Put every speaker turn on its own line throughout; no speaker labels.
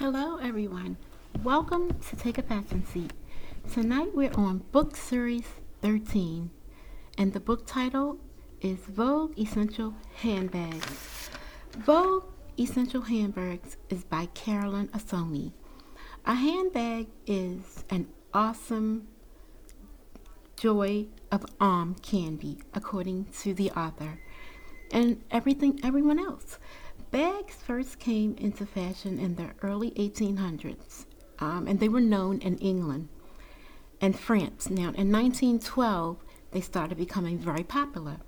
Hello, everyone. Welcome to Take a Fashion Seat. Tonight we're on book series 13, and the book title is Vogue Essential Handbags. Vogue Essential Handbags is by Carolyn Asomi. A handbag is an awesome joy of arm candy, according to the author, and everything everyone else. Bags first came into fashion in the early 1800s, um, and they were known in England and France. Now, in 1912, they started becoming very popular.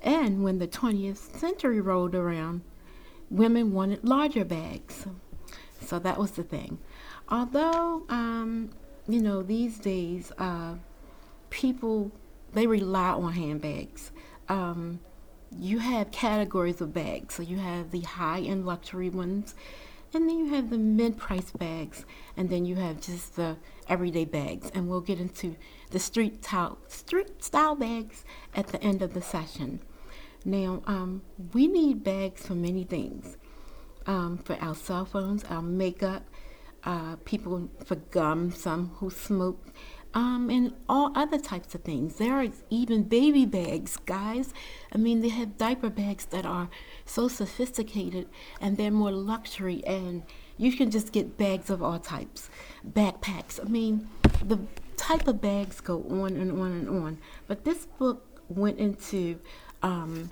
And when the 20th century rolled around, women wanted larger bags. So that was the thing. Although, um, you know, these days, uh, people, they rely on handbags. Um, you have categories of bags. So you have the high end luxury ones, and then you have the mid price bags, and then you have just the everyday bags. And we'll get into the street, style, street style bags at the end of the session. Now, um, we need bags for many things um, for our cell phones, our makeup, uh, people for gum, some who smoke, um, and all other types of things. There are even baby bags, guys. I mean, they have diaper bags that are so sophisticated and they're more luxury, and you can just get bags of all types. Backpacks. I mean, the type of bags go on and on and on. But this book went into um,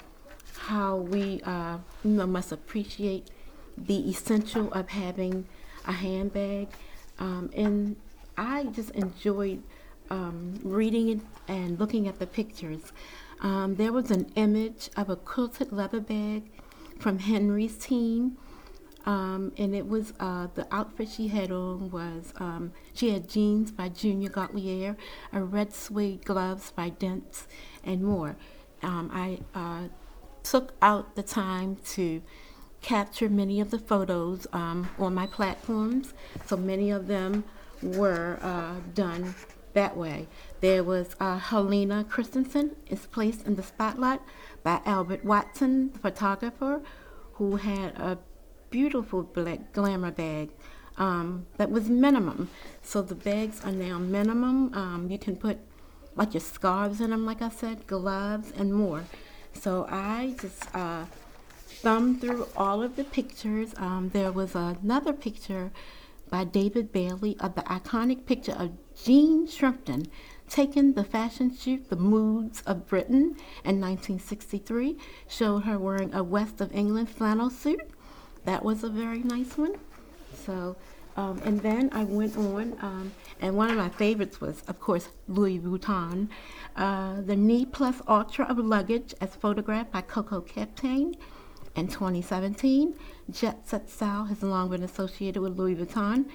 how we uh, you know, must appreciate the essential of having a handbag. Um, and I just enjoyed um, reading it and looking at the pictures. Um, there was an image of a quilted leather bag from Henry's team. Um, and it was uh, the outfit she had on was um, she had jeans by Junior Gaultier, a red suede gloves by Dents, and more. Um, I uh, took out the time to capture many of the photos um, on my platforms, so many of them were uh, done that way. There was uh, Helena Christensen is placed in the spotlight by Albert Watson, the photographer, who had a beautiful black glamour bag um, that was minimum. So the bags are now minimum. Um, you can put like your scarves in them, like I said, gloves, and more. So I just uh, thumbed through all of the pictures. Um, there was another picture by David Bailey of the iconic picture of Jean Shrimpton taken the fashion shoot The Moods of Britain in 1963, showed her wearing a West of England flannel suit. That was a very nice one. So, um, and then I went on, um, and one of my favorites was, of course, Louis Vuitton. Uh, the Ne Plus Ultra of luggage, as photographed by Coco Capitán in 2017. Jet Set Style has long been associated with Louis Vuitton.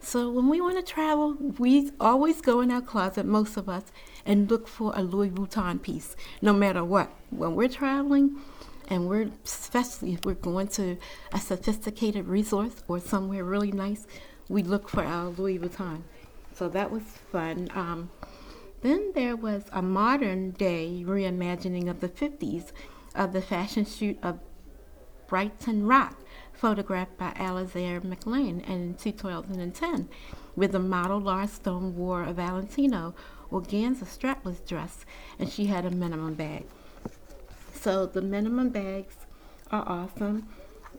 So when we want to travel, we always go in our closet, most of us, and look for a Louis Vuitton piece, no matter what. When we're traveling, and we're especially if we're going to a sophisticated resort or somewhere really nice, we look for our Louis Vuitton. So that was fun. Um, then there was a modern day reimagining of the 50s of the fashion shoot of Brighton Rock, photographed by Alizair McLean in 2010, where the model Lara Stone wore a Valentino organza strapless dress and she had a minimum bag. So the minimum bags are awesome.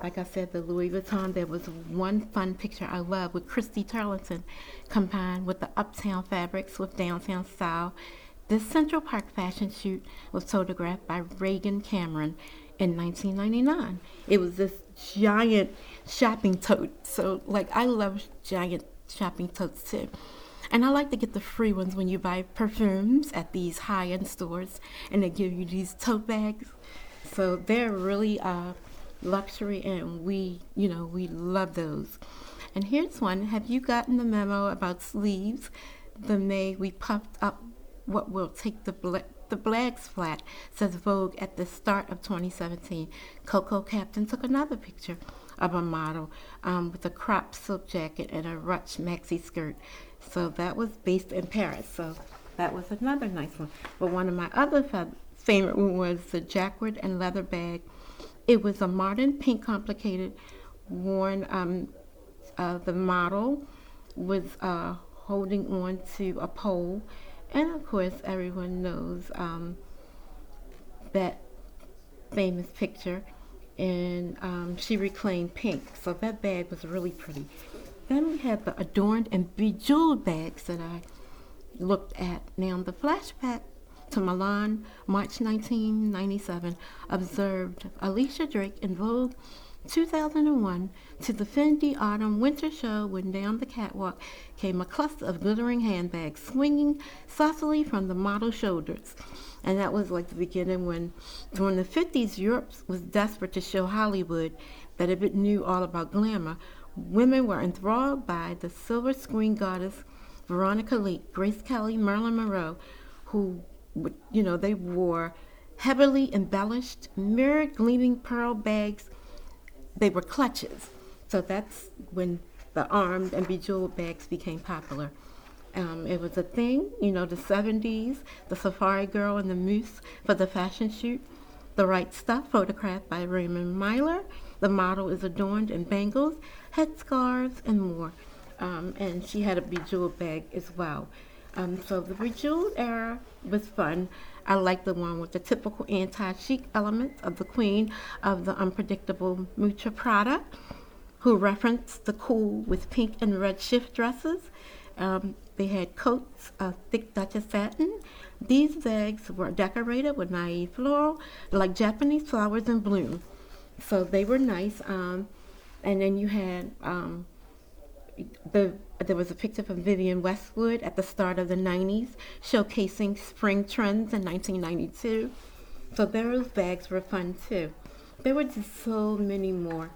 Like I said, the Louis Vuitton, there was one fun picture I love with Christy Turlington combined with the uptown fabrics with downtown style. This Central Park fashion shoot was photographed by Regan Cameron in 1999. It was this giant shopping tote. So, like, I love giant shopping totes too. And I like to get the free ones when you buy perfumes at these high end stores and they give you these tote bags. So, they're really uh, luxury and we, you know, we love those. And here's one Have you gotten the memo about sleeves? The May we puffed up what will take the the Black's flat, says Vogue at the start of 2017. Coco Capitán took another picture of a model um, with a crop silk jacket and a ruche maxi skirt. So that was based in Paris. So that was another nice one. But one of my other fa- favorite was the jacquard and leather bag. It was a modern pink complicated worn um, uh, the model was uh, holding on to a pole, and of course, everyone knows um, that famous picture. And um, she reclaimed pink, so that bag was really pretty. Then we had the adorned and bejeweled bags that I looked at. Now, the flashback to Milan, March 1997, observed Alicia Drake in Vogue 2001 to the Fendi Autumn Winter Show when down the catwalk came a cluster of glittering handbags swinging saucily from the model's shoulders. And that was like the beginning when, during the 50s, Europe was desperate to show Hollywood that if it knew all about glamour, women were enthralled by the silver screen goddess Veronica Lake, Grace Kelly, Marilyn Monroe, who, you know, they wore heavily embellished, mirror gleaming pearl bags they were clutches. So that's when the armed and bejeweled bags became popular. Um, it was a thing, you know, the 70s, the safari girl and the moose for the fashion shoot, the right stuff photographed by Raymond Meier. The model is adorned in bangles, headscarves, and more. Um, and she had a bejeweled bag as well. Um, so the bejeweled era was fun. I like the one with the typical anti-chic elements of the queen of the unpredictable Miuccia Prada, who referenced the cool with pink and red shift dresses. Um, they had coats of thick Duchess satin. These bags were decorated with naive floral, like Japanese flowers in bloom. So they were nice. Um, and then you had um, the there was a picture from Vivienne Westwood at the start of the 90s showcasing spring trends in 1992. So those bags were fun too. There were just so many more.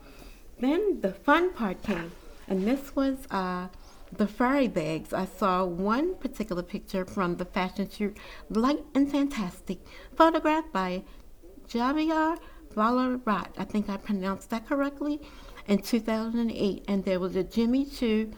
Then the fun part came, and this was uh, the furry bags. I saw one particular picture from the fashion shoot Light and Fantastic, photographed by Javier Vallhonrat. I think I pronounced that correctly in 2008, and there was a Jimmy Choo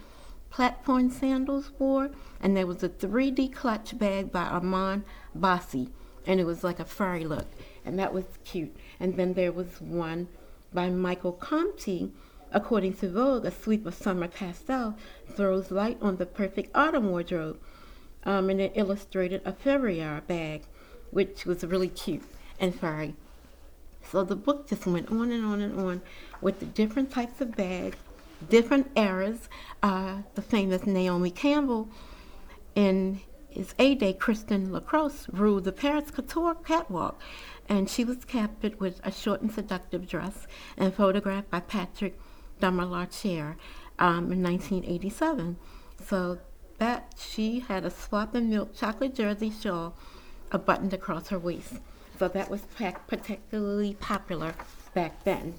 platform sandals wore, and there was a 3D clutch bag by Armand Basi, and it was like a furry look, and that was cute. And then there was one by Michael Comte. According to Vogue, a sweep of summer pastel throws light on the perfect autumn wardrobe, um, and it illustrated a Ferrier bag, which was really cute and furry. So the book just went on and on and on with the different types of bags, different eras. Uh, the famous Naomi Campbell in his A Day, Christian Lacroix ruled the Paris Couture catwalk, and she was captured with a short and seductive dress and photographed by Patrick Demarchelier um, in 1987. So that she had a swapping milk chocolate jersey shawl a buttoned across her waist. So that was particularly popular back then.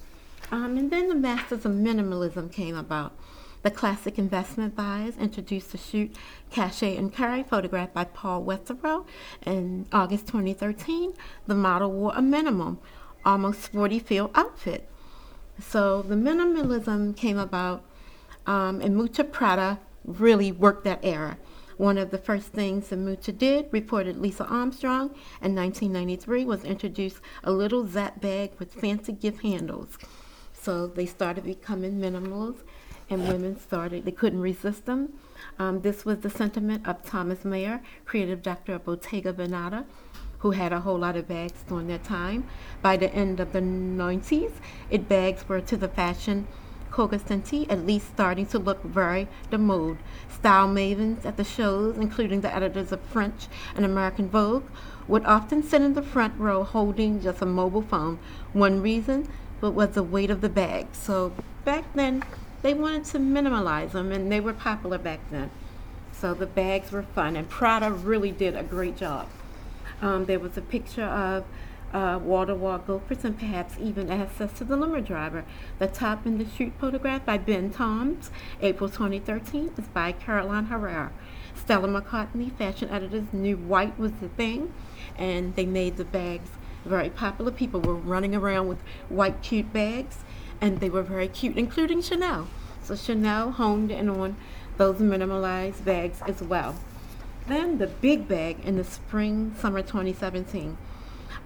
Um, and then the Masters of Minimalism came about. The classic investment buys introduced the shoot Cache and Carry, photographed by Paul Wetherell in August 2013. The model wore a minimum, almost sporty feel outfit. So the minimalism came about, um, and Miuccia Prada really worked that era. One of the first things the Miuccia did, reported Lisa Armstrong in 1993, was introduce a little Zap bag with fancy gift handles. So they started becoming minimals, and women started, they couldn't resist them. Um, this was the sentiment of Tomas Maier, creative director of Bottega Veneta, who had a whole lot of bags during that time. By the end of the 90s, it bags were to the fashion cognoscenti, at least starting to look very the mode. Style mavens at the shows, including the editors of French and American Vogue, would often sit in the front row holding just a mobile phone. One reason but was the weight of the bag. So back then, they wanted to minimalize them, and they were popular back then. So the bags were fun, and Prada really did a great job. Um, there was a picture of uh, Walter Wall gophers and perhaps even access to the limo driver. The top in the shoot photograph by Ben Toms, April 2013, is by Carolina Herrera. Stella McCartney, fashion editors, knew white was the thing, and they made the bags very popular. People were running around with white cute bags, and they were very cute, including Chanel. So Chanel honed in on those minimalized bags as well. Then the big bag in the spring summer 2017.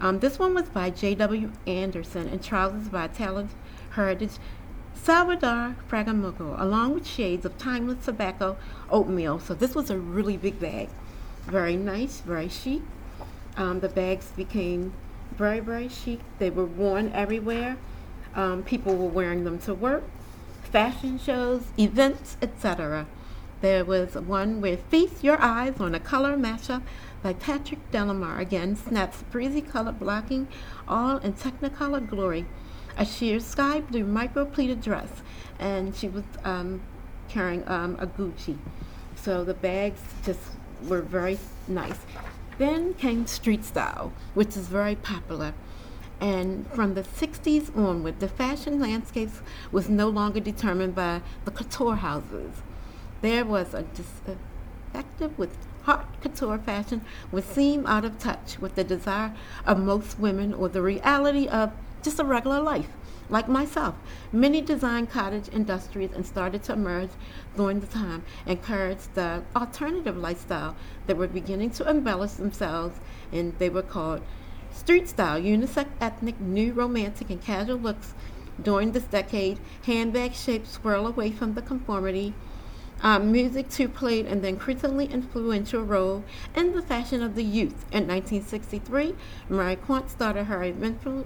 Um, this one was by J.W. Anderson and trousers by Talent Heritage Salvador Ferragamo, along with shades of timeless tobacco oatmeal. So this was a really big bag. Very nice, very chic. Um, the bags became very, very chic. They were worn everywhere. Um, people were wearing them to work, fashion shows, events, etc. There was one with Feast Your Eyes on a color mashup by Patrick Delamar. Again, snaps breezy color blocking, all in Technicolor glory. A sheer sky blue micro pleated dress, and she was um, carrying um, a Gucci. So the bags just were very nice. Then came street style, which is very popular. And from the 60s onward, the fashion landscape was no longer determined by the couture houses. There was a effective with haute couture fashion would seem out of touch with the desire of most women or the reality of just a regular life. Like myself, many design cottage industries and started to emerge during the time, encouraged the alternative lifestyle that were beginning to embellish themselves, and they were called street style, unisex, ethnic, new, romantic, and casual looks. During this decade, handbag shapes swirl away from the conformity. Um, music too played an increasingly influential role in the fashion of the youth. In 1963, Mary Quant started her influential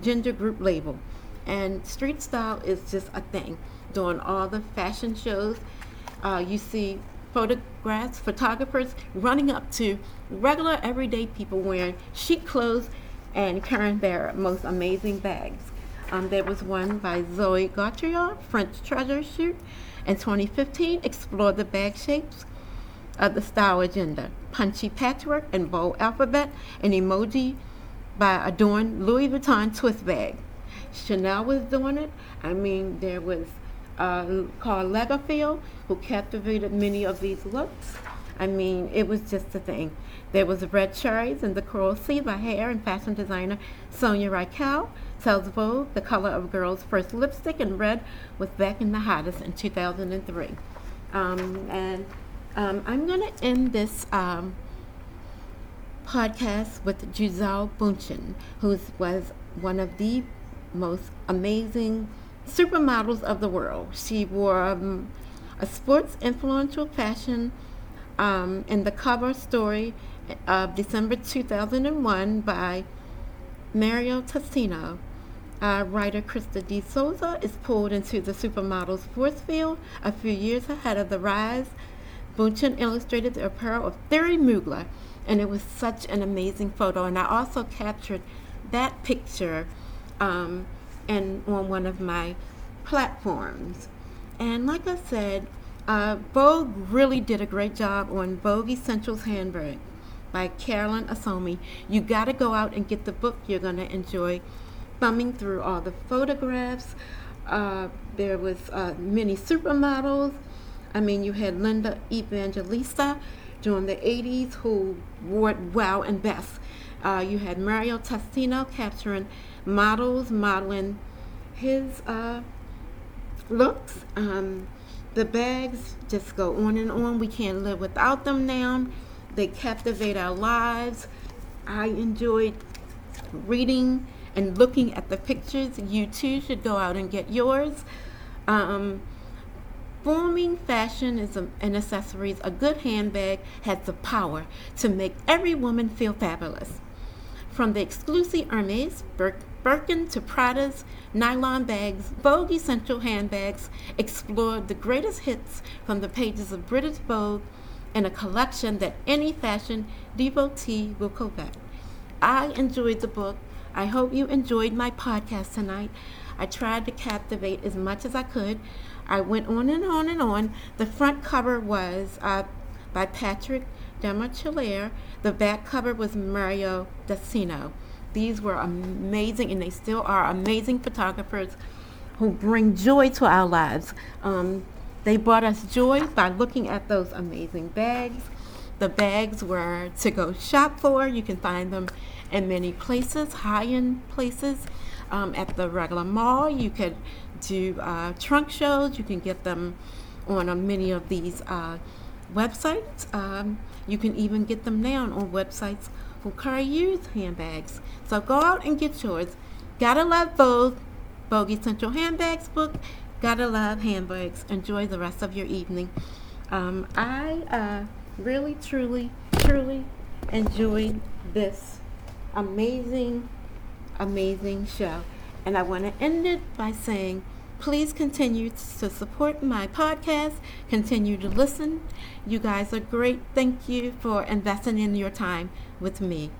Ginger Group label. And street style is just a thing. During all the fashion shows, uh, you see photographs, photographers running up to regular everyday people wearing chic clothes and carrying their most amazing bags. Um, there was one by Zoe Gauthier, French treasure shoot, in 2015, explored the bag shapes of the style agenda, punchy patchwork and bold alphabet, and emoji by adorned Louis Vuitton twist bag. Chanel was doing it. I mean, there was uh, Karl Lagerfeld who captivated many of these looks. I mean, it was just a thing. There was Red Cherries and the Coral Sea by hair and fashion designer Sonia Rykiel. Tells the color of girl's first lipstick and red was back in the hottest in 2003. Um, and um, I'm going to end this um, podcast with Gisele Bündchen, who was one of the most amazing supermodels of the world. She wore um, a sports influential fashion um, in the cover story of December 2001 by Mario Testino. Uh, writer Christa D'Souza is pulled into the supermodel's force field a few years ahead of the rise. Bündchen illustrated the apparel of Thierry Mugler, and it was such an amazing photo. And I also captured that picture um, and on one of my platforms. And like I said, uh, Vogue really did a great job on Vogue Essentials Handbag by Carolyn Asomi. You got to go out and get the book. You're going to enjoy thumbing through all the photographs. Uh, there was uh, many supermodels. I mean, you had Linda Evangelista during the 80s who wore well and best. Uh, you had Mario Testino capturing models, modeling his uh, looks. Um, the bags just go on and on. We can't live without them now. They captivate our lives. I enjoyed reading and looking at the pictures. You too should go out and get yours. Um, forming fashion is a, and accessories, a good handbag has the power to make every woman feel fabulous. From the exclusive Hermes, Bir- Birkin to Prada's nylon bags, Vogue Essential handbags explore the greatest hits from the pages of British Vogue in a collection that any fashion devotee will covet. I enjoyed the book I hope you enjoyed my podcast tonight. I tried to captivate as much as I could. I went on and on and on. The front cover was uh, by Patrick Demarchelier. The back cover was Mario Testino. These were amazing, and they still are amazing photographers who bring joy to our lives. Um, they brought us joy by looking at those amazing bags. The bags were to go shop for. You can find them in many places, high-end places. Um, at the regular mall, you could do uh, trunk shows. You can get them on uh, many of these uh, websites. Um, you can even get them now on websites who carry used handbags. So go out and get yours. Gotta love Vogue. Vogue Central Handbags book. Gotta love handbags. Enjoy the rest of your evening. Um, I uh, really, truly, truly enjoyed this amazing, amazing show. And I want to end it by saying, please continue to support my podcast, continue to listen. You guys are great. Thank you for investing in your time with me.